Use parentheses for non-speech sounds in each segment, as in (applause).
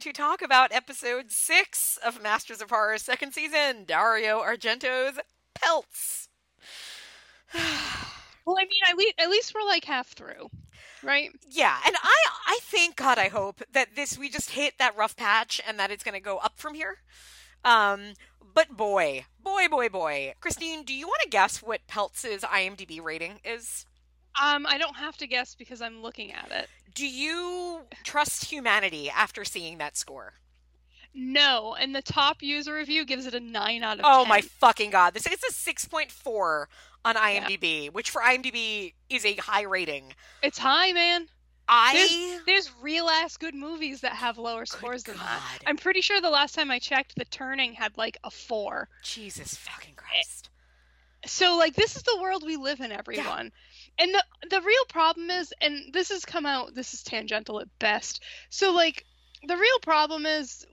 going to talk about episode six of Masters of Horror, second season Dario Argento's Pelts. (sighs) well, I mean, at least, at least we're like half through, right? Yeah, and I, I think, God, I hope that this we just hit that rough patch and that it's going to go up from here. Um, but boy, boy, boy, boy, Christine, do you want to guess what Pelts' IMDb rating is? Um, I don't have to guess because I'm looking at it. Do you trust humanity after seeing that score? No, and the top user review gives it a nine out of. Oh 10. my fucking god! This is a six point four on IMDb, yeah. which for IMDb is a high rating. It's high, man. I there's, there's real ass good movies that have lower scores than god. that. I'm pretty sure the last time I checked, The Turning had like a four. Jesus fucking Christ! So like, this is the world we live in, everyone. Yeah and the the real problem is and this has come out this is tangential at best. So like the real problem is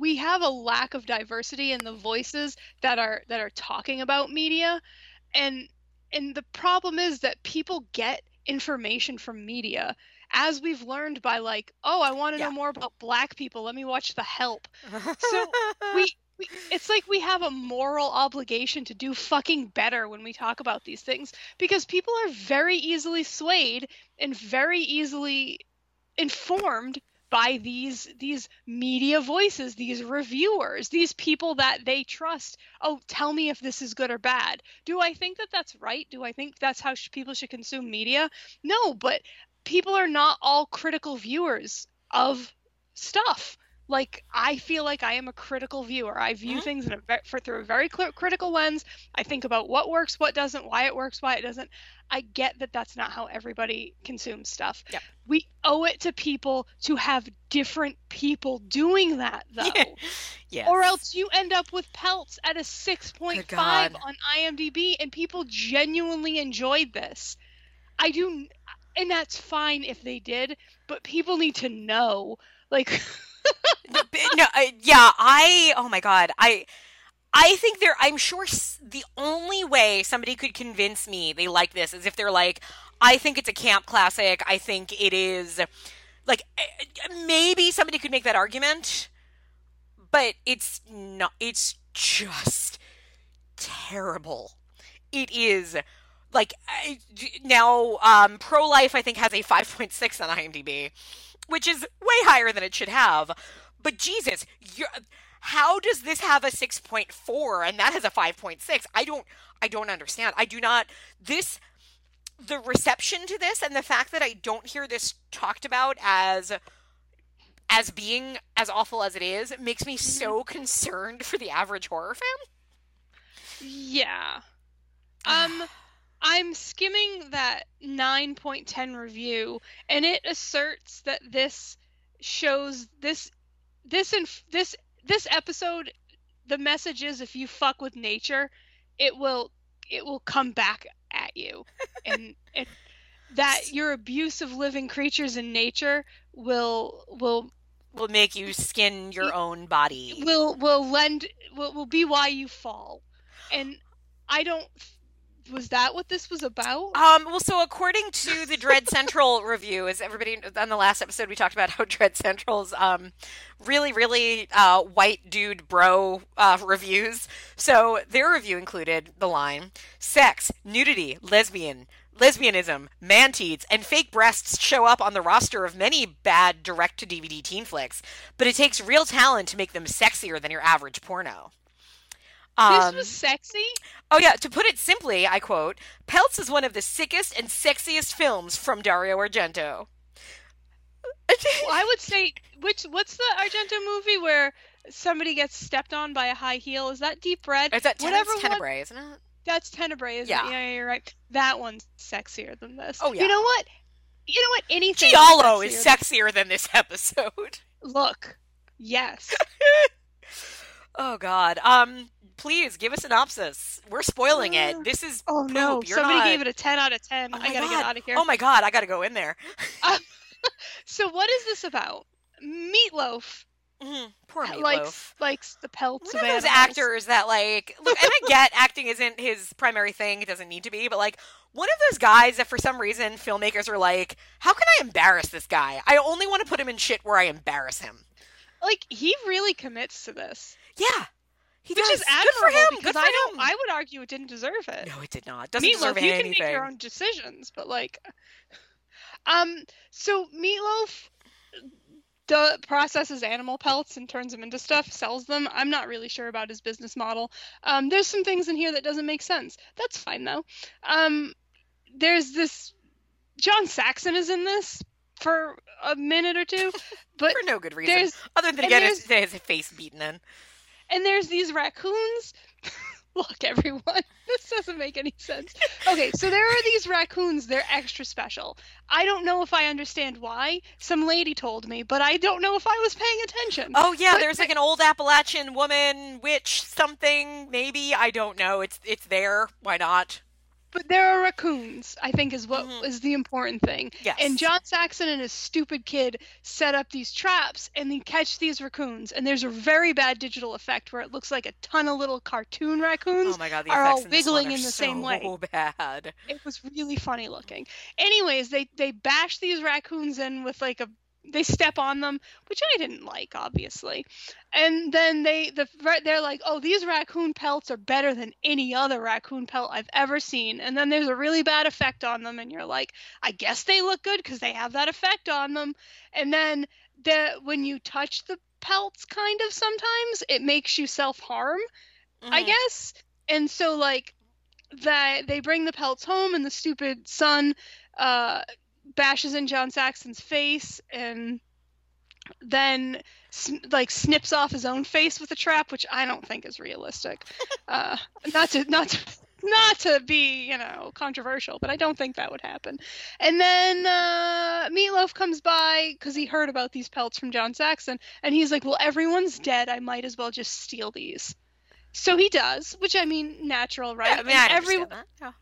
we have a lack of diversity in the voices that are that are talking about media. And and the problem is that people get information from media as we've learned by like oh i want to yeah. know more about black people. Let me watch the help. (laughs) So we it's like we have a moral obligation to do fucking better when we talk about these things because people are very easily swayed and very easily informed by these these media voices these reviewers these people that they trust. Oh tell me if this is good or bad. Do i think that that's right? Do i think that's how sh- people should consume media? No but people are not all critical viewers of stuff like I feel like I am a critical viewer. I view mm-hmm. things in a for, through a very cl- critical lens. I think about what works, what doesn't, why it works, why it doesn't. I get that that's not how everybody consumes stuff. Yep. We owe it to people to have different people doing that (laughs) though. yes. Or else you end up with pelts at a 6.5 on IMDb and people genuinely enjoyed this. I do and that's fine if they did, but people need to know like (laughs) (laughs) no, uh, yeah, I. Oh my god, I. I think they're. I'm sure the only way somebody could convince me they like this is if they're like, I think it's a camp classic. I think it is. Like eh, eh, maybe somebody could make that argument, but it's not. It's just terrible. It is like now um, pro life i think has a 5.6 on imdb which is way higher than it should have. But Jesus, how does this have a 6.4 and that has a 5.6? I don't I don't understand. I do not this the reception to this and the fact that I don't hear this talked about as as being as awful as it is makes me so mm-hmm. concerned for the average horror fan. Yeah. (sighs) Um I'm skimming that 9.10 review, and it asserts that this shows this this inf- this this episode. The message is if you fuck with nature, it will it will come back at you, (laughs) and it, that your abuse of living creatures in nature will will will make you skin your own body. Will will lend will, will be why you fall, and I don't was that what this was about? Um, well, so according to the Dread Central (laughs) review, as everybody on the last episode we talked about how Dread Central's um, really, really uh, white dude bro uh, reviews. So their review included the line: "Sex, nudity, lesbian." Lesbianism, manteeds, and fake breasts show up on the roster of many bad direct to DVD teen flicks, but it takes real talent to make them sexier than your average porno. Um, this was sexy? Oh, yeah. To put it simply, I quote Pelts is one of the sickest and sexiest films from Dario Argento. well, I would (laughs) say, which what's the Argento movie where somebody gets stepped on by a high heel? Is that Deep Red? Is that Ten- Whatever Tenebrae, one... isn't it? That's Tenebrae, isn't yeah. it? Yeah, you're right. That one's sexier than this. Oh, yeah. You know what? You know what? Anything. Giallo is sexier, is sexier than this episode. Look. Yes. (laughs) oh, God. Um, please give a synopsis. We're spoiling it. Uh, this is oh poop. no, You're somebody not... gave it a ten out of ten. Oh I gotta god. get out of here. Oh my god, I gotta go in there. um, (laughs) so what is this about? Meatloaf Mm-hmm. Poor Meatloaf. likes likes the pelts One of, of those actors that like look, and I (laughs) get acting isn't his primary thing; it doesn't need to be. But like one of those guys that for some reason filmmakers are like, "How can I embarrass this guy? I only want to put him in shit where I embarrass him." Like he really commits to this, Yeah, he which does. is Good for admirable him. because Good for I don't. him. I would argue it didn't deserve it. No, it did not. Doesn't Meatloaf, deserve you can anything. make your own decisions, but like, (laughs) um, so Meatloaf the processes animal pelts and turns them into stuff, sells them. I'm not really sure about his business model. Um, there's some things in here that doesn't make sense. That's fine though. Um, there's this John Saxon is in this for a minute or two, (laughs) but for no good reason there's other than and to get his, (laughs) his face beaten in. And there's these raccoons. (laughs) Look, everyone, (laughs) this doesn't make any sense. Okay, so there are these raccoons. They're extra special. I don't know if I understand why. Some lady told me, but I don't know if I was paying attention. Oh yeah, But- there's like an old Appalachian woman, witch, something. Maybe I don't know. It's it's there. Why not? But there are raccoons, I think, is what is Mhm. the important thing. Yes. And John Saxon and his stupid kid set up these traps and they catch these raccoons. And there's a very bad digital effect where it looks like a ton of little cartoon raccoons Oh my god, the are all effects in this one wiggling are in the same way. so bad. it was really funny looking. Anyways, they they bash these raccoons in with like a they step on them, which I didn't like, obviously. And then they the they're like, "Oh, these raccoon pelts are better than any other raccoon pelt I've ever seen." And then there's a really bad effect on them, and you're like, "I guess they look good because they have that effect on them." And then the when you touch the pelts, kind of sometimes it makes you self harm. I Mhm. guess. And so like that they bring the pelts home and the stupid son uh bashes in John Saxon's face and then like snips off his own face with a trap which I don't think is realistic. (laughs) uh not to not to not to be, you know, controversial, but I don't think that would happen. And then uh, Meatloaf comes by because he heard about these pelts from John Saxon, and he's like, "Well, everyone's dead. I might as well just steal these." So he does, which I mean, natural, right? Yeah, I mean, I And every, understand that. Yeah.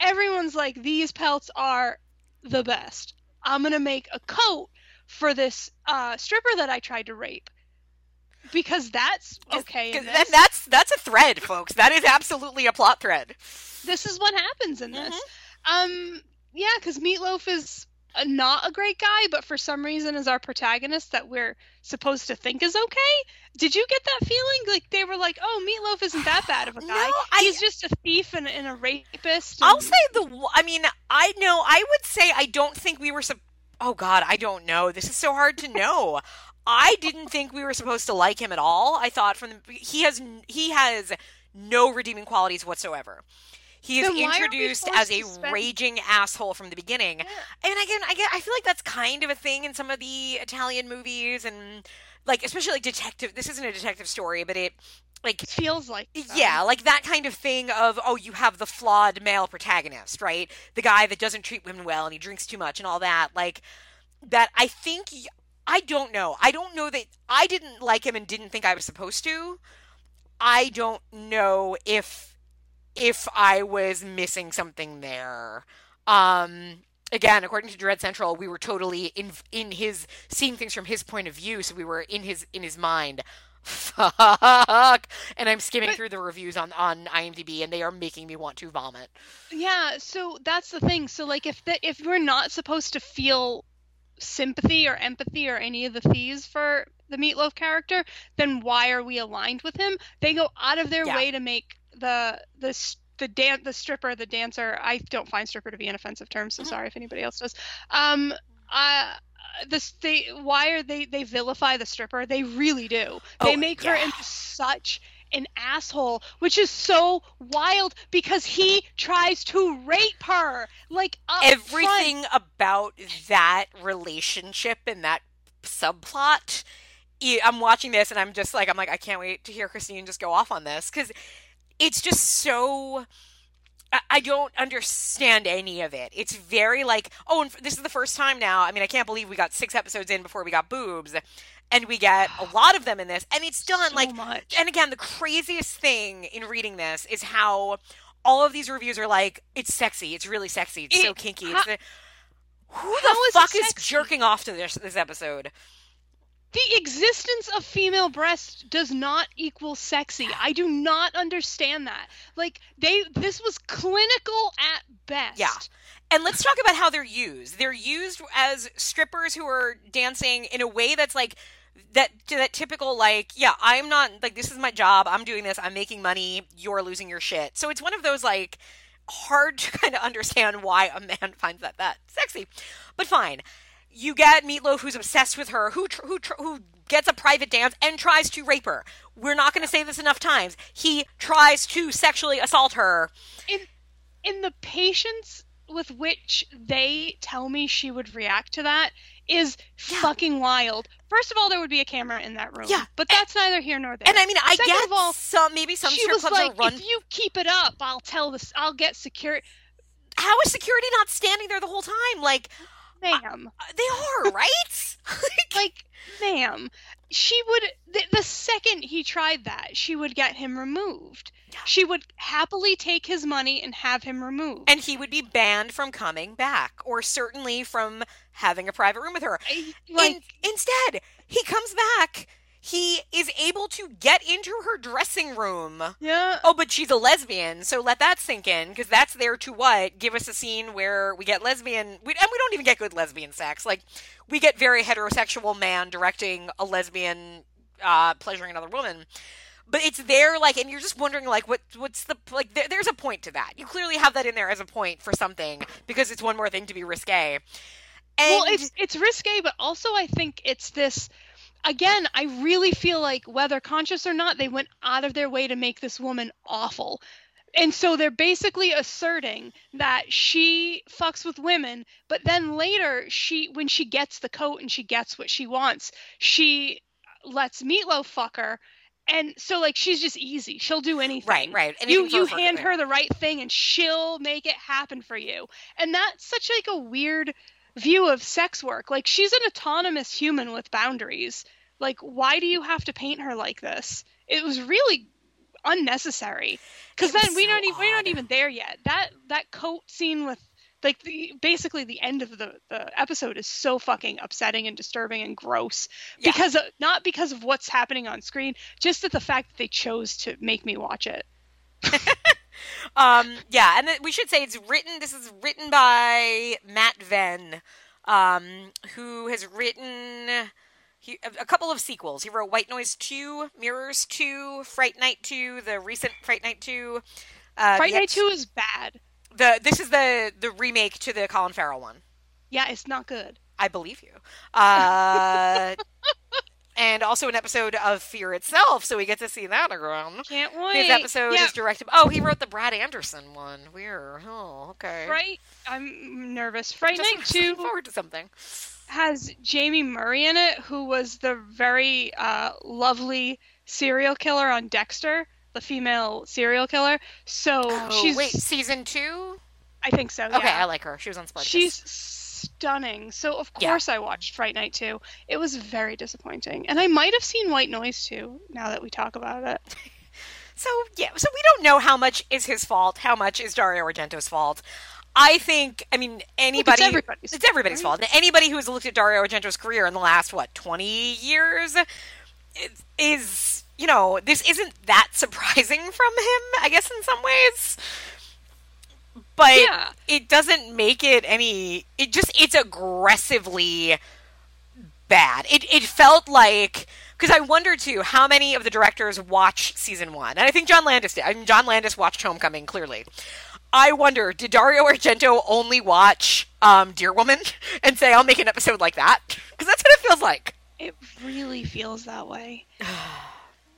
everyone's like, these pelts are the best. I'm gonna make a coat for this uh, stripper that I tried to rape because that's okay. 'Cause that- that's that's a thread, folks. That is absolutely a plot thread. this is what happens in this. Mhm. Um, yeah, because Meatloaf is Uh, not a great guy, but for some reason is our protagonist that we're supposed to think is okay. Did you get that feeling? Like they were like, "Oh, Meatloaf isn't that bad of a (sighs) guy. No, I- He's just a thief and, and a rapist." I'll say the. I mean, I know. I would say I don't think we were. Sup- oh God, I don't know. This is so hard to know. I didn't think we were supposed to like him at all. I thought from the he has he has no redeeming qualities whatsoever. He is Then why are we introduced as a spend- raging asshole from the beginning. Yeah. And again, I get I feel like that's kind of a thing in some of the Italian movies and like especially like detective this isn't a detective story, but it like It feels like yeah, like that kind of thing of oh, you have the flawed male protagonist, right? The guy that doesn't treat women well and he drinks too much and all that. Like that I think i don't know. I don't know that I didn't like him and didn't think I was supposed to. I don't know if if I was missing something there. Um again, according to Dread Central, we were totally in in his seeing things from his point of view, so we were in his in his mind. (laughs) Fuck. And I'm skimming But- through the reviews on on IMDb and they are making me want to vomit. Yeah, so that's the thing. So like if the, if we're not supposed to feel sympathy or empathy or any of the fees for the Meatloaf character, then why are we aligned with him? They go out of their Yeah. way to make the the the dan- the stripper, the dancer. I don't find stripper to be an offensive term, so Mhm. sorry if anybody else does. Um, uh, this they why are they they vilify the stripper? They really do. They Oh, make her into such an asshole, which is so wild because he tries to rape her. Like up front. Everything about that relationship and that subplot I'm watching this and I'm just like I'm like I can't wait to hear Christine just go off on this cuz it's just so I- don't understand any of it. It's very like, oh, and this is the first time now. I mean, I can't believe we got six episodes in before we got boobs, and we get a lot of them in this, and it's done so like much. and again, the craziest thing in reading this is how all of these reviews are like, it's sexy, it's really sexy, it's so It- kinky. how- It's the, who the fuck is sexy? jerking off to this this episode? The existence of female breasts does not equal sexy. I do not understand that. Like they this was clinical at best. Yeah. And let's talk about how they're used. They're used as strippers who are dancing in a way that's like that that typical like yeah i'm not like this is my job i'm doing this i'm making money you're losing your shit so it's one of those like hard (laughs) to kind of understand why a man (laughs) finds that that sexy but fine you get meatloaf who's obsessed with her who tr- who tr- who gets a private dance and tries to rape her we're not going to say this enough times he tries to sexually assault her in in the patience with which they tell me she would react to that is yeah. fucking wild. First of all, there would be a camera in that room. Yeah, but that's and, neither here nor there. And I mean, I Second get of all, some maybe some she was like, run... if you keep it up, I'll tell this. I'll get security. How is security not standing there the whole time? Like, ma'am, uh, they are right. (laughs) (laughs) like, ma'am, she would the, the second he tried that, she would get him removed. She would happily take his money and have him removed. And he would be banned from coming back, or certainly from having a private room with her. I, like, In, instead, he comes back. He is able to get into her dressing room. Yeah. Oh, but she's a lesbian, so let that sink in, because that's there to what? Give us a scene where we get lesbian, we, and we don't even get good lesbian sex. Like, we get very heterosexual man directing a lesbian uh, pleasuring another woman but it's there like and you're just wondering like what what's the like there, there's a point to that you clearly have that in there as a point for something because it's one more thing to be risque and... well it's it's risque but also i think it's this again i really feel like whether conscious or not they went out of their way to make this woman awful. And so they're basically asserting that she fucks with women but then later she when she gets the coat and she gets what she wants she lets meatloaf fuck her. And so like she's just easy. She'll do anything. right. Right anything you you hand her the right thing and she'll make it happen for you. And that's such like a weird view of sex work. Like she's an autonomous human with boundaries. Like why do you have to paint her like this? It was really unnecessary. Because then we so don't even we're not even there yet. That that coat scene with like the, basically the end of the, the episode is so fucking upsetting and disturbing and gross. Yeah. because of, not because of what's happening on screen just at the fact that they chose to make me watch it (laughs) um yeah and we should say it's written this is written by Matt Venne um who has written he, a couple of sequels. He wrote White Noise 2, Mirrors 2, Fright Night 2, the recent Fright Night 2. Uh, Fright Night 2 is bad. The this is the the remake to the Colin Farrell one. Yeah, it's not good. I believe you. Uh, (laughs) and also an episode of Fear itself, so we get to see that again. Can't wait. His episode yeah. is directed. Oh, he wrote the Brad Anderson one. Weird. Oh, okay. Right. I'm nervous. Fright Night (laughs) Two. Forward to something. Has Jaime Murray in it, who was the very uh, lovely serial killer on Dexter the female serial killer. So oh, she's wait season two. I think so. Okay, yeah. I like her. She was on Spartacus. She's stunning. So of course yeah. I watched Fright Night too. It was very disappointing, and I might have seen White Noise too. Now that we talk about it. (laughs) so yeah, so we don't know how much is his fault, how much is Dario Argento's fault. I think, I mean, anybody. It's everybody's, it's everybody's fault. fault. Anybody who has looked at Dario Argento's career in the last, what, 20 years is you know, this isn't that (laughs) surprising from him, I guess, in some ways. But yeah. it doesn't make it any. It just, it's aggressively bad. It, it felt like. Because I wonder too, how many of the directors watch season one? And I think John Landis did. I mean, John Landis watched Homecoming, clearly. I wonder, did Dario Argento only watch um, Deer Woman (laughs) and say, I'll make an episode like that? Because that's what it feels like. It really feels that way. (sighs)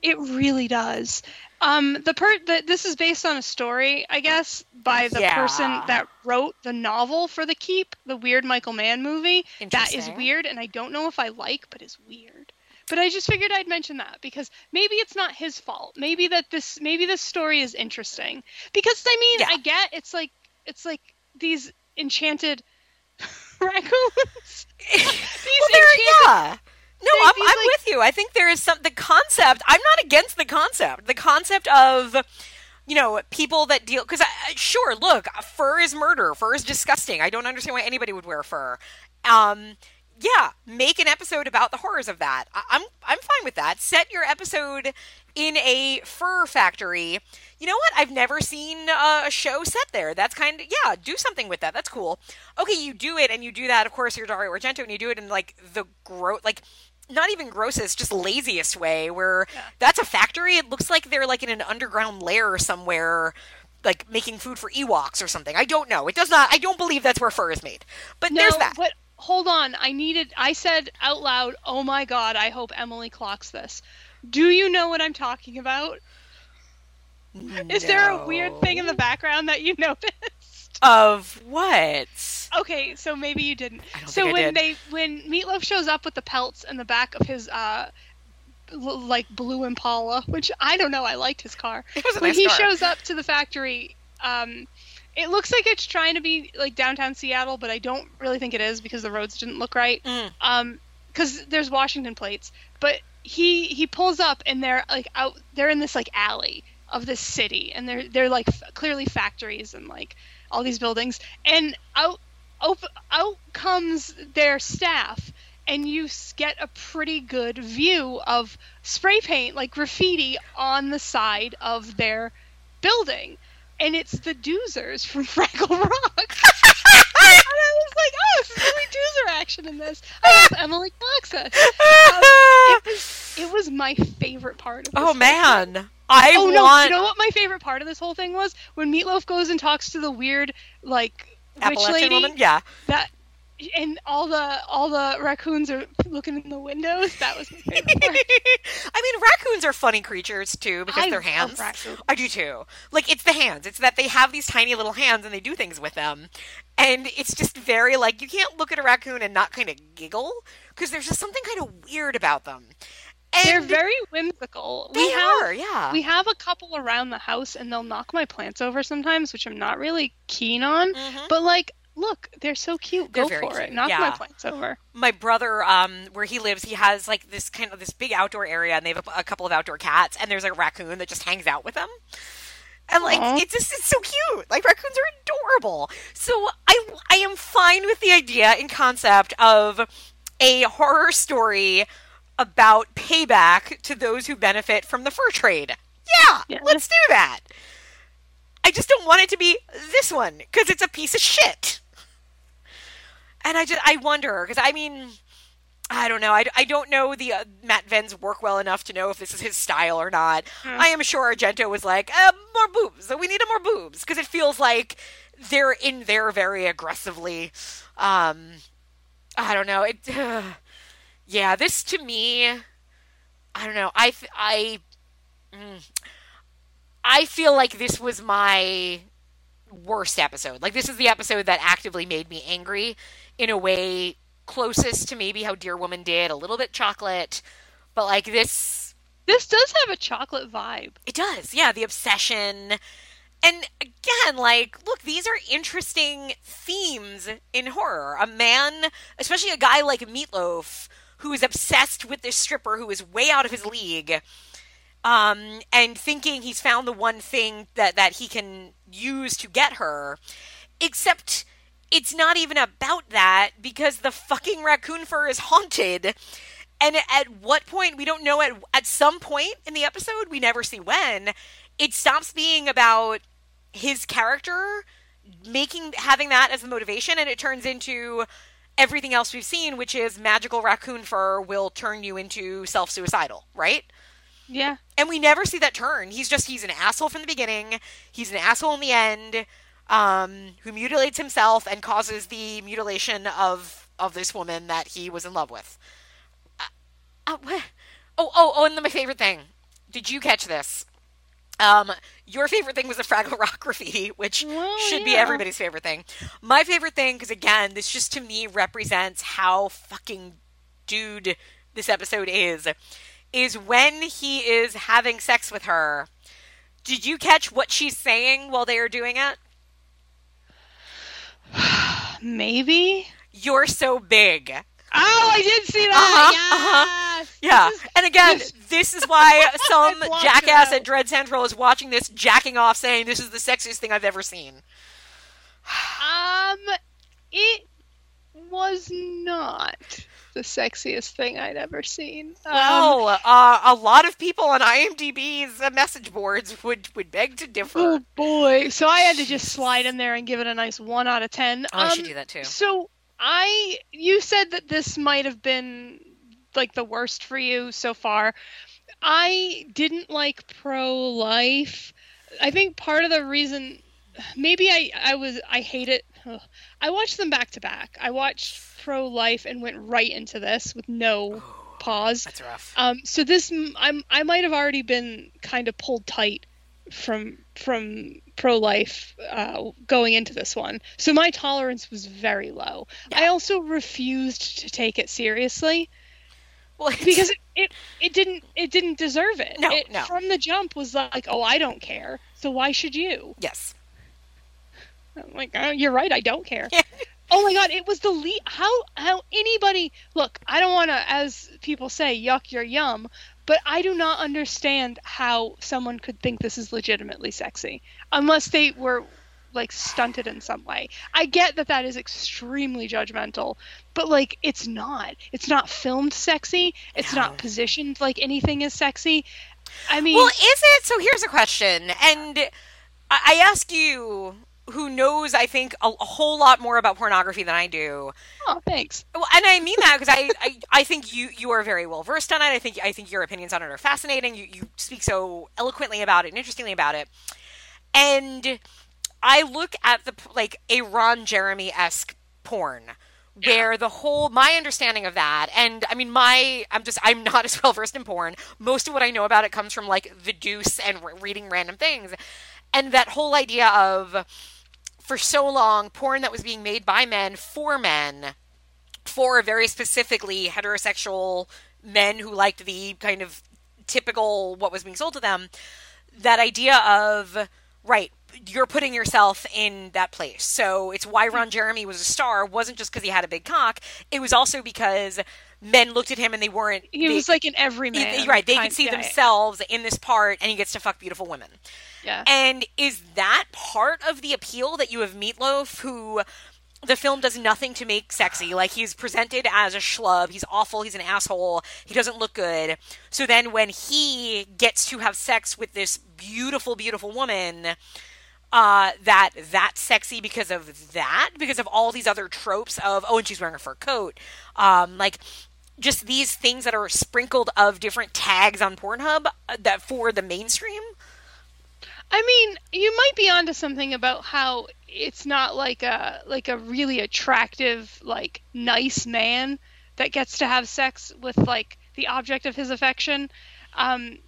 It really does. Um, the per the, this is based on a story, I guess, by the yeah. person that wrote the novel for The Keep, the weird Michael Mann movie. That is weird, and I don't know if I like, but is weird. But I just figured I'd mention that because maybe it's not his fault. Maybe that this maybe this story is interesting. Because I mean, yeah. I get it's like it's like these enchanted (laughs) raccoons. (laughs) these well, enchanted, yeah no, I'm, I'm like... with you. I think there is some the concept. I'm not against the concept. The concept of you know people that deal because sure, look, fur is murder. Fur is disgusting. I don't understand why anybody would wear fur. Um, yeah, make an episode about the horrors of that. I- I'm I'm fine with that. Set your episode in a fur factory. You know what? I've never seen a show set there. That's kind of yeah. Do something with that. That's cool. Okay, you do it, and you do that. Of course, you're Dario Argento, and you do it in like the gross, like not even grossest, just laziest way. Where Yeah. that's a factory. It looks like they're like in an underground lair somewhere. Like making food for Ewoks or something. I don't know. It does not. I don't believe that's where fur is made. But No, there's that. but hold on. I needed. I said out loud, "Oh my god! I hope Emily clocks this." Do you know what I'm talking about? Is there a weird thing in the background that you (laughs) noticed? Of what? Okay, so maybe you didn't. I don't So when did. they when Meatloaf shows up with the pelts in the back of his uh like blue Impala, which I don't know, I liked his car. It was a when nice he car. shows up to the factory, um it looks like it's trying to be like downtown Seattle, but I don't really think it is because the roads didn't look right. Mm. Um cuz there's Washington plates, but he he pulls up and they're like out they're in this like alley of this city and they're they're like f- clearly factories and like all these buildings and out op- out comes their staff and you get a pretty good view of spray paint like graffiti on the side of their building and it's the doozers from (laughs) Fraggle Rock. and I was like, oh, this is really doozer action in this. I hope Emily it. Um, it was it was my favorite part of this oh thing. I Oh no! want You know what my favorite part of this whole thing was when Meatloaf goes and talks to the weird like witch Appalachian lady woman. Yeah, that, and all the all the raccoons are looking in the windows. That was my favorite part. (laughs) I mean raccoons are funny creatures too because I they're hands. I do too. Like it's the hands. It's that they have these tiny little hands and they do things with them, and it's just very like you can't look at a raccoon and not kind of giggle because there's just something kind of weird about them. And They're very whimsical. they we have are, yeah. we have a couple around the house, and they'll knock my plants over sometimes, which I'm not really keen on. Mhm. But like, look, they're so cute. They're Go for it. Knock yeah. my plants over. my brother um where he lives he has like this kind of this big outdoor area and they have a, a couple of outdoor cats and there's like a raccoon that just hangs out with them and like Aw. it's just it's so cute like raccoons are adorable so i i am fine with the idea and concept of a horror story about payback to those who benefit from the fur trade yeah, Yeah. let's do that i just don't want it to be this one because it's a piece of shit and I just I wonder because I mean I don't know I, I don't know the uh, Matt Venne's work well enough to know if this is his style or not. Hmm. I am sure Argento was like uh, more boobs. We need more boobs because it feels like they're in there very aggressively. Um, I don't know it. Yeah, this to me, I don't know. I I mm, I feel like this was my worst episode. Like this is the episode that actively made me angry in a way closest to maybe how Deer Woman did, a little bit chocolate, but like this This does have a chocolate vibe. it does. Yeah, the obsession. And again, like, look, these are interesting themes in horror. A man, especially a guy like Meatloaf, who is obsessed with this stripper who is way out of his league, um, and thinking he's found the one thing that, that he can use to get her. Except it's not even about that because the fucking raccoon fur is haunted. And at what point, we don't know, at, at some point in the episode, we never see when, it stops being about his character making having that as the motivation and it turns into everything else we've seen which is magical raccoon fur will turn you into self-suicidal right? Yeah. and we never see that turn. He's just he's an asshole from the beginning. He's an asshole in the end um, who mutilates himself and causes the mutilation of of this woman that he was in love with. Uh, uh, oh oh oh and then my favorite thing. Did you catch this um, your favorite thing was the Fraggle Rock graffiti, which (laughs) Well, should be everybody's favorite thing. My favorite thing, because again, this just to me represents how fucking dude this episode is, is when he is having sex with her. Did you catch what she's saying while they are doing it? (sighs) Maybe. You're so big. Oh, I did see Uh-huh, that. Yes. Yeah. This is- And again, this- this is why (laughs) some jackass at Dread Central is watching this, jacking off, saying this is the sexiest thing I've ever seen. um, it was not. the sexiest thing I'd ever seen. Um, Well, uh, a lot of people on IMDb's message boards would would beg to differ. oh boy! So I had to just slide in there and give it a nice one out of ten. Oh, I should Um, do that too. So I, you said that this might have been like the worst for you so far. I didn't like pro life. I think part of the reason, maybe I I was I hate it. Ugh. I watched them back to back. I watched pro life and went right into this with no pause. That's rough. Um, so this I'm I might have already been kind of pulled tight from from pro life uh, going into this one. So my tolerance was very low. I also refused to take it seriously Well, because (laughs) it, it, it didn't it didn't deserve it. No, it no. From the jump was like, oh, I don't care. So why should you? yes. I'm like, oh, you're right. I don't care. (laughs) oh my god, it was the lead. How how anybody look? I don't want to, as people say, yuck your yum. But I do not understand how someone could think this is legitimately sexy unless they were like stunted in some way. I get that that is extremely judgmental, but like it's not. It's not filmed sexy. It's No. not positioned like anything is sexy. I mean, Well, is it? So here's a question, and I, I ask you, who knows, I think a, a whole lot more about pornography than I do. oh, thanks. Well, and I mean that because I, I, I think you, you are very well versed on it. I think I think your opinions on it are fascinating. You, you speak so eloquently about it and interestingly about it. And I look at the like a Ron Jeremy esque porn where the whole my understanding of that and i mean my i'm just i'm not as (laughs) well versed in porn. Most of what i know about it comes from like the deuce and re- reading random things. And that whole idea of for so long porn that was being made by men for men for very specifically heterosexual men who liked the kind of typical what was being sold to them that idea of right you're putting yourself in that place so it's why ron jeremy was a star wasn't just because he had a big cock it was also because men looked at him and they weren't He they- was like an everyman. right they could see themselves in this part and he gets to fuck beautiful women Yeah. and is that part of the appeal that you have Meatloaf, who the film does nothing to make sexy? Like he's presented as a schlub, he's awful, he's an asshole, he doesn't look good. So then when he gets to have sex with this beautiful, beautiful woman, uh, that that's sexy because of that, because of all these other tropes of oh, and she's wearing a fur coat, um, like just these things that are sprinkled of different tags on Pornhub uh, that for the mainstream. I mean, you might be onto something about how it's not like a like a really attractive, like nice man that gets to have sex with like the object of his affection. Um,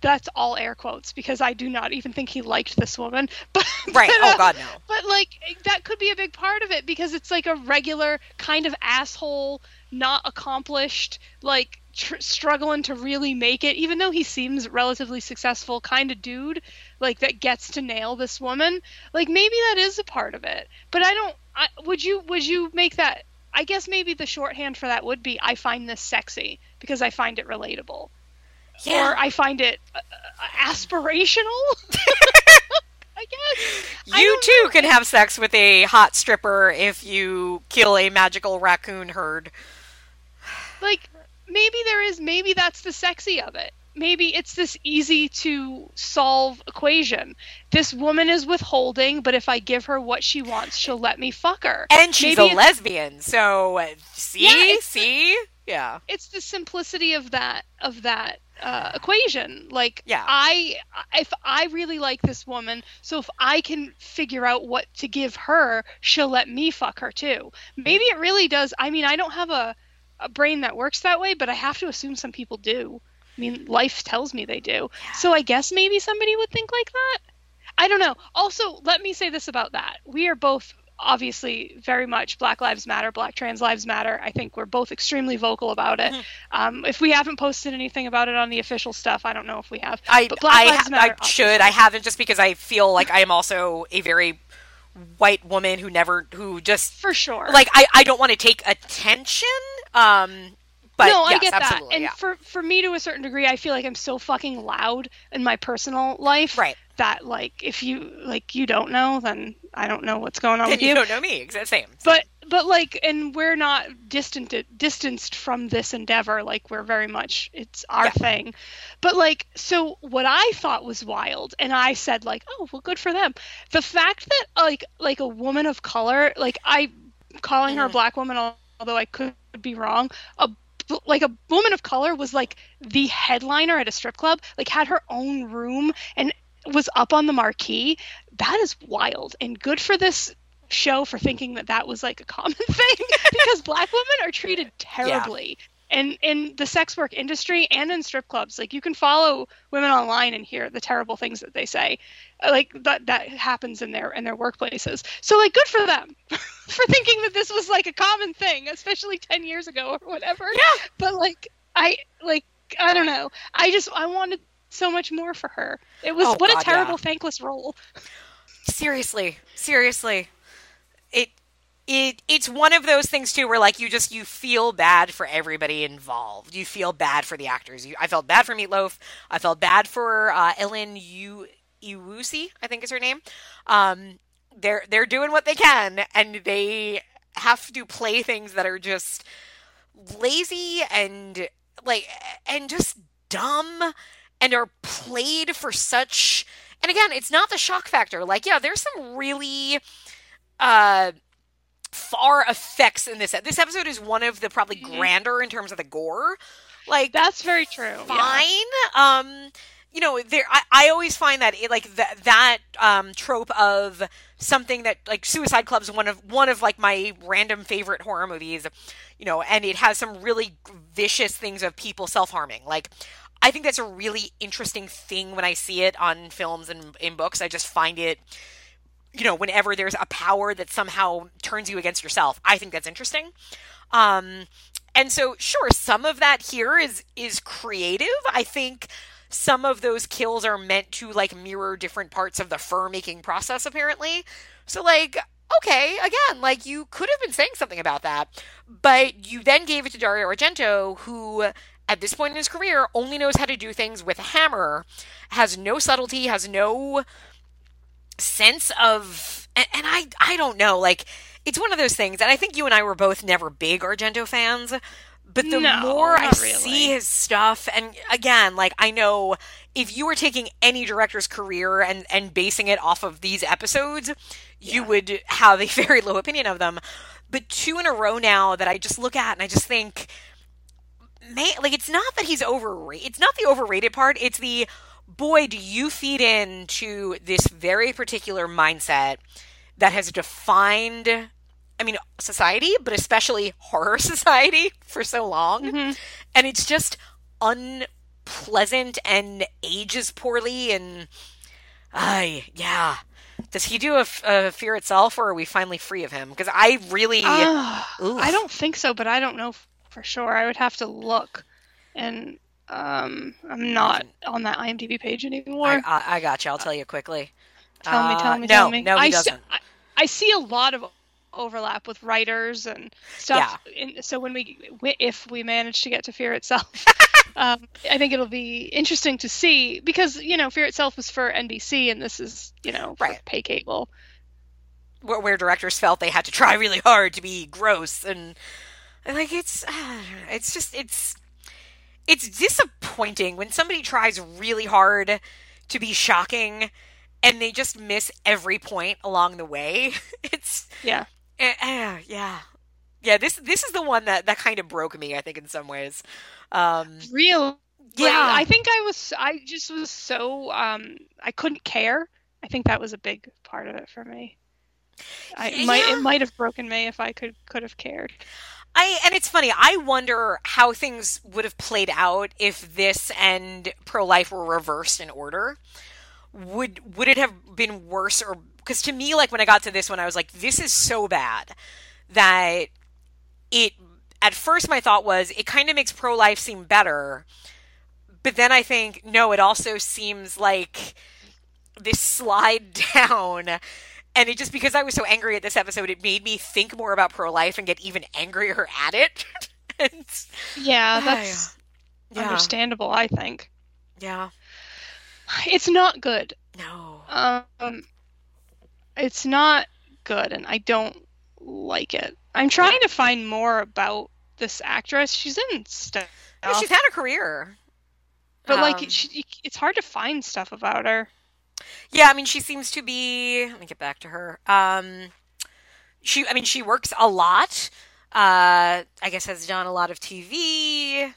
that's all air quotes because I do not even think he liked this woman. (laughs) But Right. but, Oh uh, God, no. but like that could be a big part of it because it's like a regular kind of asshole, not accomplished, like tr- struggling to really make it. Even though he seems relatively successful, kind of dude, like that gets to nail this woman. Like maybe that is a part of it. But I don't. I, would you would you make that? I guess maybe the shorthand for that would be I find this sexy because I find it relatable, or I find it uh, uh, aspirational. (laughs) I guess. You don't too know. can have sex with a hot stripper if you kill a magical raccoon herd. like maybe there is maybe that's the sexy of it maybe it's this easy to solve equation. This woman is withholding but if i give her what she wants she'll let me fuck her. And she's Maybe a lesbian, so see, Yeah, see, yeah. it's the simplicity of that of that uh, equation. Like Yeah. i if i really like this woman so if i can figure out what to give her she'll let me fuck her too. Maybe it really does. I mean i don't have a, a brain that works that way but i have to assume some people do i mean life tells me they do. So i guess maybe somebody would think like that? I don't know. Also let me say this about that. We are both obviously very much black lives matter black trans lives matter. I think we're both extremely vocal about it. Mhm. um, if we haven't posted anything about it on the official stuff i don't know if we have. I, I, Matter, I should. I haven't just because I feel like I am also a very white woman who never, who just for sure. like I, I don't want to take attention. Um, but no, yes, I get that. And yeah. for for me to a certain degree, I feel like I'm so fucking loud in my personal life Right. that like if you like you don't know, then I don't know what's going on Then with you you. don't know me. Exa- Same. But but like and we're not distant distanced from this endeavor like we're very much it's our Yeah. thing but like so what i thought was wild and i said like oh well good for them the fact that like like a woman of color like i calling her a Mhm. black woman although i could be wrong a like a woman of color was like the headliner at a strip club like had her own room and was up on the marquee. That is wild. And good for this show for thinking that that was like a common (laughs) thing because black women are treated terribly and in the sex work industry and in strip clubs like you can follow women online and hear the terrible things that they say like that that happens in their in their workplaces. So like good for them (laughs) for thinking that this was like a common thing especially 10 years ago or whatever. Yeah. but like i like i don't know. I just i wanted so much more for her. It was Oh, what God, a terrible yeah. thankless role. (laughs) Seriously seriously. It it it's one of those things too where like you just you feel bad for everybody involved. You feel bad for the actors. You, i felt bad for meatloaf. I felt bad for uh, ellen Yu Iwusi, i think is her name. Um they're they're doing what they can and they have to play things that are just lazy and like and just dumb and are played for such and again it's not the shock factor. Like yeah there's some really uh far effects in this this episode is one of the probably Mhm. grander in terms of the gore like that's very true yeah. fine. Um, you know, there. I, I always find that it, like that that um, trope of something that like Suicide Club's one of one of like my random favorite horror movies. You know, and it has some really vicious things of people self harming. Like, I think that's a really interesting thing when I see it on films and in books. I just find it. You know, whenever there's a power that somehow turns you against yourself, I think that's interesting. Um, and so sure some of that here is is creative i think some of those kills are meant to like mirror different parts of the fur making process apparently so like okay again like you could have been saying something about that but you then gave it to dario argento who at this point in his career only knows how to do things with a hammer has no subtlety has no sense of and, and i i don't know like it's one of those things and i think you and i were both never big argento fans but the No, more i not see his stuff and again like i know if you were taking any director's career and and basing it off of these episodes you would have a (laughs) very low opinion of them but two in a row now that i just look at and i just think man, like it's not that he's overrated. It's not the overrated part. It's the boy, do you feed into this very particular mindset that has defined, I mean, society, but especially (laughs) horror society for so long, Mhm. and it's just unpleasant and ages poorly. And, I yeah. Does he do a fear itself, or are we finally free of him? Because I really, Oof. I don't think so, but I don't know for sure. I would have to look, and um, I'm not on that IMDb page anymore. I, I, I got you. I'll tell you quickly. tell me, Uh, tell me, no, tell me. No, he I doesn't. I, I see a lot of overlap with writers and stuff. In, so when we, if we manage to get to Fear itself, (laughs) um, I think it'll be interesting to see because you know Fear itself was for NBC and this is you know for Right. pay cable. where, where directors felt they had to try (laughs) really hard to be gross and, and like it's uh, (sighs) it's just it's it's disappointing when somebody tries really hard to be shocking and they just miss every point along the way (laughs) it's Yeah. eh, eh, yeah yeah this this is the one that that kind of broke me i think in some ways um Real. yeah I think I was. I just was so. Um, I couldn't care. I think that was a big part of it for me. I it might it might have broken me if I could could have cared. I and it's funny. I wonder how things would have played out if this and pro life were reversed in order. Would would it have been worse or because to me, like when I got to this one, I was like, this is so bad that it. At first, my thought was it kind of makes pro life seem better, but then I think no, it also seems like this slide (laughs) down and it just because I was so angry at this episode, it made me think more about pro life and get even angrier (laughs) at it. (laughs) and, Yeah, Ah, that's yeah. understandable. I think yeah, it's not good. no, Um, it's not good, and I don't like it. I'm trying to find more about this actress. She's in stuff. Yeah, she's had a career. But Um, like, she, it's hard to find stuff about her. Yeah, I mean, she seems to be. Let me get back to her. Um, she, I mean, she works a lot. Uh, I guess has done a lot of TV.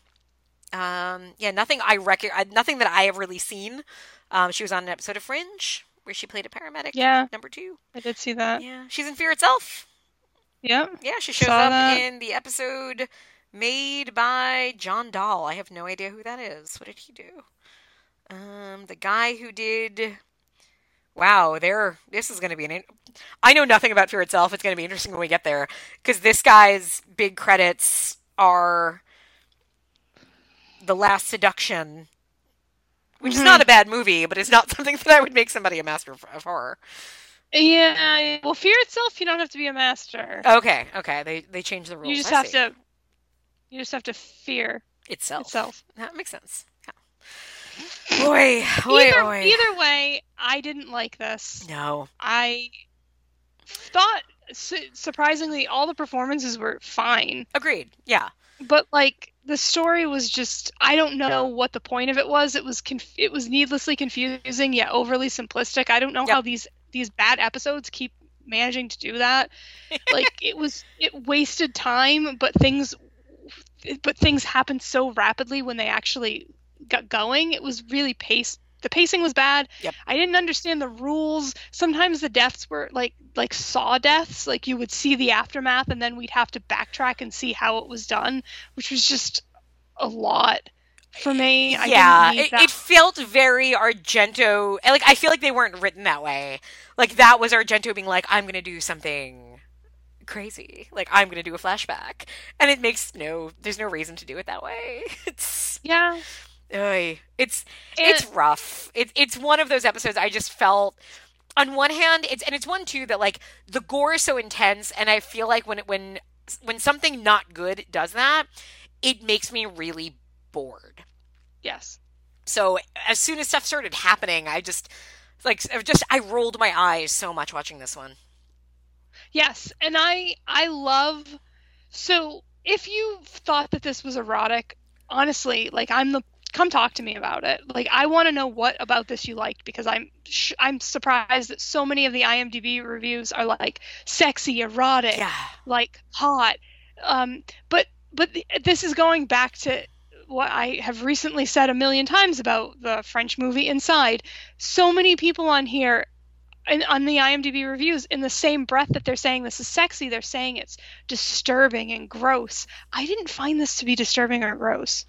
Um, yeah, nothing I reckon, nothing that I have really seen. Um, she was on an episode of Fringe where she played a paramedic. Yeah. number two. I did see that. Yeah, she's in Fear itself. Yeah. Yeah, she shows Saw up that. in the episode made by John Dahl. I have no idea who that is. What did he do? Um, the guy who did. Wow, there. This is going to be an. In- I know nothing about Fear itself. It's going to be interesting when we get there because this guy's big credits are The Last Seduction, which is Mhm. not a bad movie, but it's not (laughs) something that I would make somebody a master of, of horror. Yeah. Well, fear itself, you don't have to be a master. Okay, okay, they they changed the rules. you just I have see. to. You just have to fear itself. itself. That makes sense. Yeah. Boy, boy, either, boy. either way, I didn't like this. No. I thought su- surprisingly all the performances were fine, Agreed. Yeah. but like the story was just I don't know what the point of it was. It was conf- it was needlessly confusing yet overly simplistic. I don't know Yep. how these these bad episodes keep managing to do that. (laughs) like it was it wasted time, but things but things happened so rapidly when they actually got going. It was really paced. The pacing was bad. Yep. I didn't understand the rules. Sometimes the deaths were like like saw deaths. Like you would see the aftermath, and then we'd have to backtrack and see how it was done, which was just a lot for me. I yeah. It, it felt very Argento. Like I feel like they weren't written that way. Like that was Argento being like, I'm gonna do something crazy. Like I'm gonna do a flashback, and it makes no. There's no reason to do it that way. (laughs) It's. yeah. Oy. It's And- it's rough. It's it's one of those episodes I just felt on one hand it's and it's one too that like the gore is so intense and I feel like when it when when something not good does that, it makes me really bored. yes. So as soon as stuff started happening, I just like I just I rolled my eyes so much watching this one. Yes, and I I love so if you thought that this was erotic, honestly, like I'm the come talk to me about it. Like I want to know what about this you liked because I'm sh- I'm surprised that so many of the IMDb reviews are like sexy, erotic, Yeah. like hot. Um but but th- this is going back to what I have recently said a million times about the French movie Inside. So many people on here and on the IMDb reviews, in the same breath that they're saying this is sexy, they're saying it's disturbing and gross. I didn't find this to be disturbing or gross.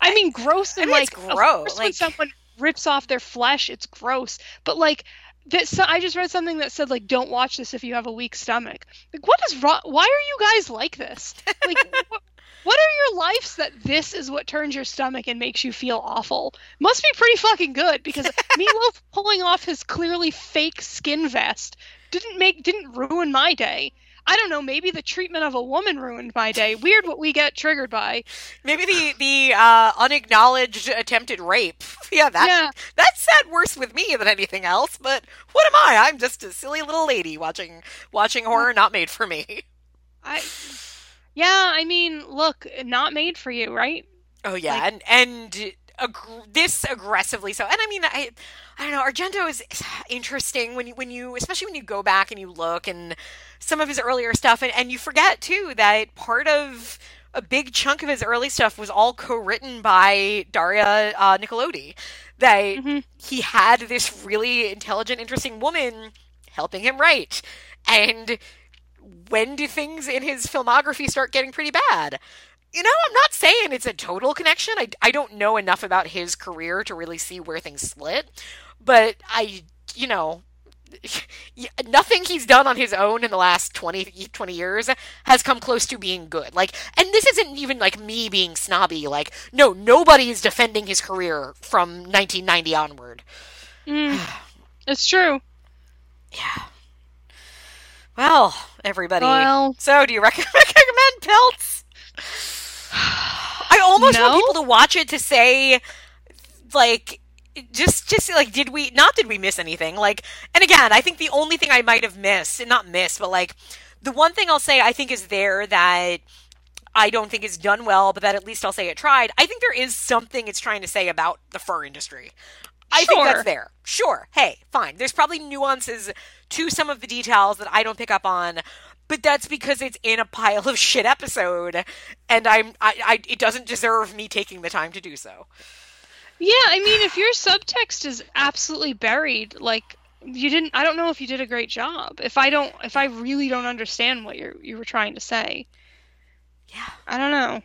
I mean, gross I and mean, it's like, of gross, course when someone rips off their flesh, it's gross. But like, that so I just read something that said like, don't watch this if you have a weak stomach. Like, what is wrong? Why are you guys like this? Like, (laughs) what, what are your lives that this is what turns your stomach and makes you feel awful? Must be pretty fucking good because (laughs) Meatloaf pulling off his clearly fake skin vest didn't make didn't ruin my day. I don't know, maybe the treatment of a woman ruined my day. Weird what we get triggered by. Maybe the the uh, unacknowledged attempted rape. (laughs) Yeah, that yeah. that sat worse with me than anything else. But what am I? I'm just a silly little lady watching watching horror not made for me. (laughs) I Yeah, I mean, look, not made for you, right? Oh yeah, Like- and and ag- this aggressively so. And I mean, I I don't know. Argento is interesting when you when you especially when you go back and you look and some of his earlier stuff, and, and you forget too that part of a big chunk of his early stuff was all co-written by Daria uh, Nicolodi. That Mhm. he had this really intelligent, interesting woman helping him write, and when do things in his filmography start getting pretty bad? You know, I'm not saying it's a total connection. I, I don't know enough about his career to really see where things split. But I, you know, (laughs) nothing he's done on his own in the last 20, 20 years has come close to being good. Like, and this isn't even like me being snobby. Like, no, nobody is defending his career from 1990 onward. Mm, (sighs) it's true. Yeah. Well, everybody. Well, So, do you (laughs) recommend, recommend Pelts? (sighs) I almost want people to watch it to say, like, just, just like, did we, not did we miss anything? Like, and again, I think the only thing I might have missed, not missed, but like, The one thing I'll say I think is there that I don't think is done well, but that at least I'll say it tried. I think there is something it's trying to say about the fur industry. I think that's there. Sure. Hey, fine. There's probably nuances to some of the details that I don't pick up on, but that's because it's in a pile of shit episode, and I'm I, I it doesn't deserve me taking the time to do so. Yeah, I mean, if your subtext is absolutely buried, like you didn't, I don't know if you did a great job. If I don't, if I really don't understand what you you were trying to say, Yeah. I don't know.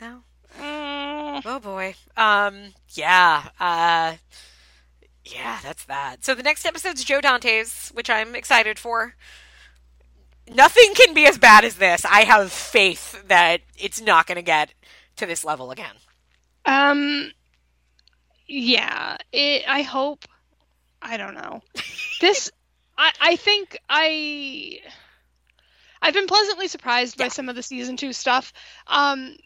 No. Mm, Oh boy. Um. Yeah. Uh. Yeah, that's that. So the next episode's Joe Dante's, which I'm excited for. Nothing can be as bad as this. I have faith that it's not going to get to this level again. um, yeah. It. I hope. I don't know. This. (laughs) I. I think I. I've been pleasantly surprised by some of the season two stuff. Um,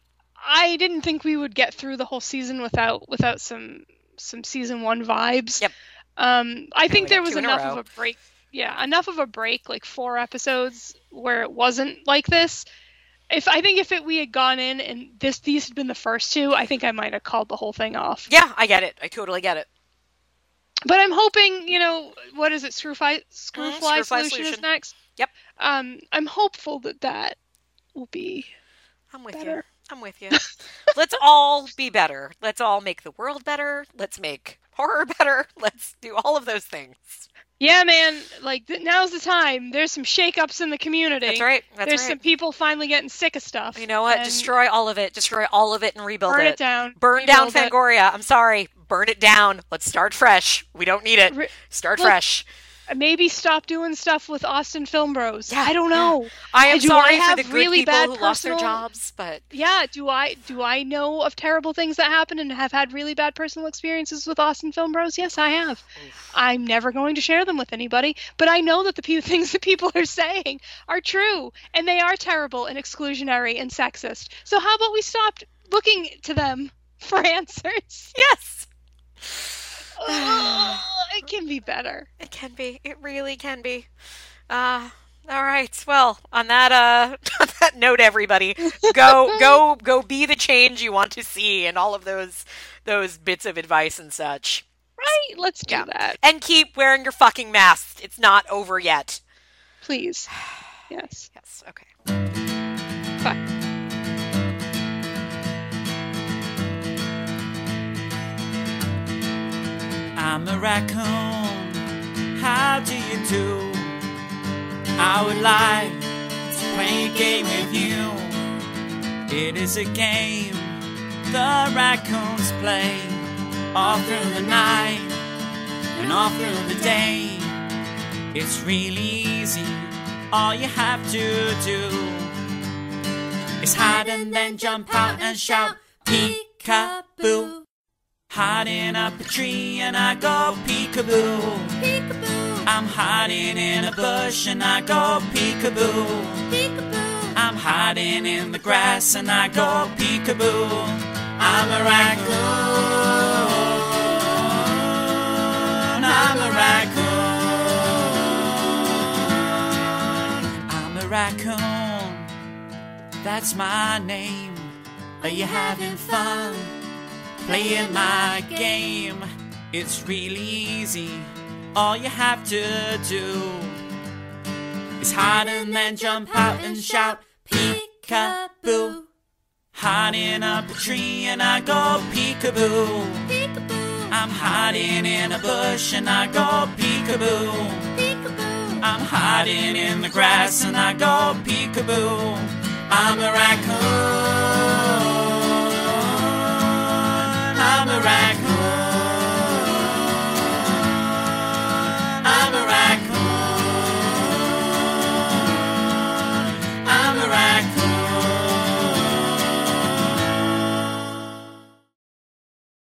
I didn't think we would get through the whole season without without some some season one vibes. Yep. Um, I think there was in a enough of a break. Yeah, enough of a break, like four episodes where it wasn't like this. If I think if it we had gone in and this these had been the first two, I think I might have called the whole thing off. Yeah, I get it. I totally get it. But I'm hoping, you know, what is it? Screwfly, Screwfly, Mm, Screwfly solution, Solution. is next. Yep. Um, I'm hopeful that that will be I'm with you. I'm with you. (laughs) Let's all be better. Let's all make the world better. Let's make horror (laughs) better. Let's do all of those things. Yeah, man. Like th- now's the time. There's some shakeups in the community. That's right. That's There's right. some people finally getting sick of stuff. You know what? Destroy all of it. Destroy all of it and rebuild burn it. Burn it down. Burn down rebuild it. I'm sorry. Burn it down. Let's start fresh. We don't need it. Start look, fresh. Maybe stop doing stuff with Austin Film Bros. Yeah, I don't know. I am do sorry I for have the good really people bad who lost their personal- jobs, but Yeah, do I do I know of terrible things that happen and have had really bad personal experiences with Austin Film Bros? Yes, I have. I'm never going to share them with anybody, but I know that the few (laughs) things that people are saying are true and they are terrible and exclusionary and sexist. So how about we stop looking to them (laughs) for answers? yes, (sighs) It can be better. it can be. It really can be. Uh all right. Well, on that uh (laughs) on that note everybody, go (laughs) go go be the change you want to see and all of those those bits of advice and such. Right? Let's do Yeah. that. And keep wearing your fucking masks. It's not over yet. Please. (sighs) Yes. Yes. Okay. Bye. I'm a raccoon. How do you do? I would like to play a game with you. It is a game the raccoons play all through the night and all through the day. It's really easy. All you have to do is hide and then jump out and shout peekaboo. Hiding up a tree and I go peekaboo. Peekaboo, I'm hiding in a bush and I go peekaboo. peekaboo, I'm hiding in the grass and I go peekaboo. I'm a raccoon. I'm a raccoon. I'm a raccoon. That's my name. Are you having fun? Playing my game. It's really easy. All you have to do is hide and then jump out and shout peekaboo. Hiding up a tree and I go peekaboo. I'm hiding in a bush and I go peekaboo, I'm hiding in the grass and I go peekaboo. I'm a raccoon the rack.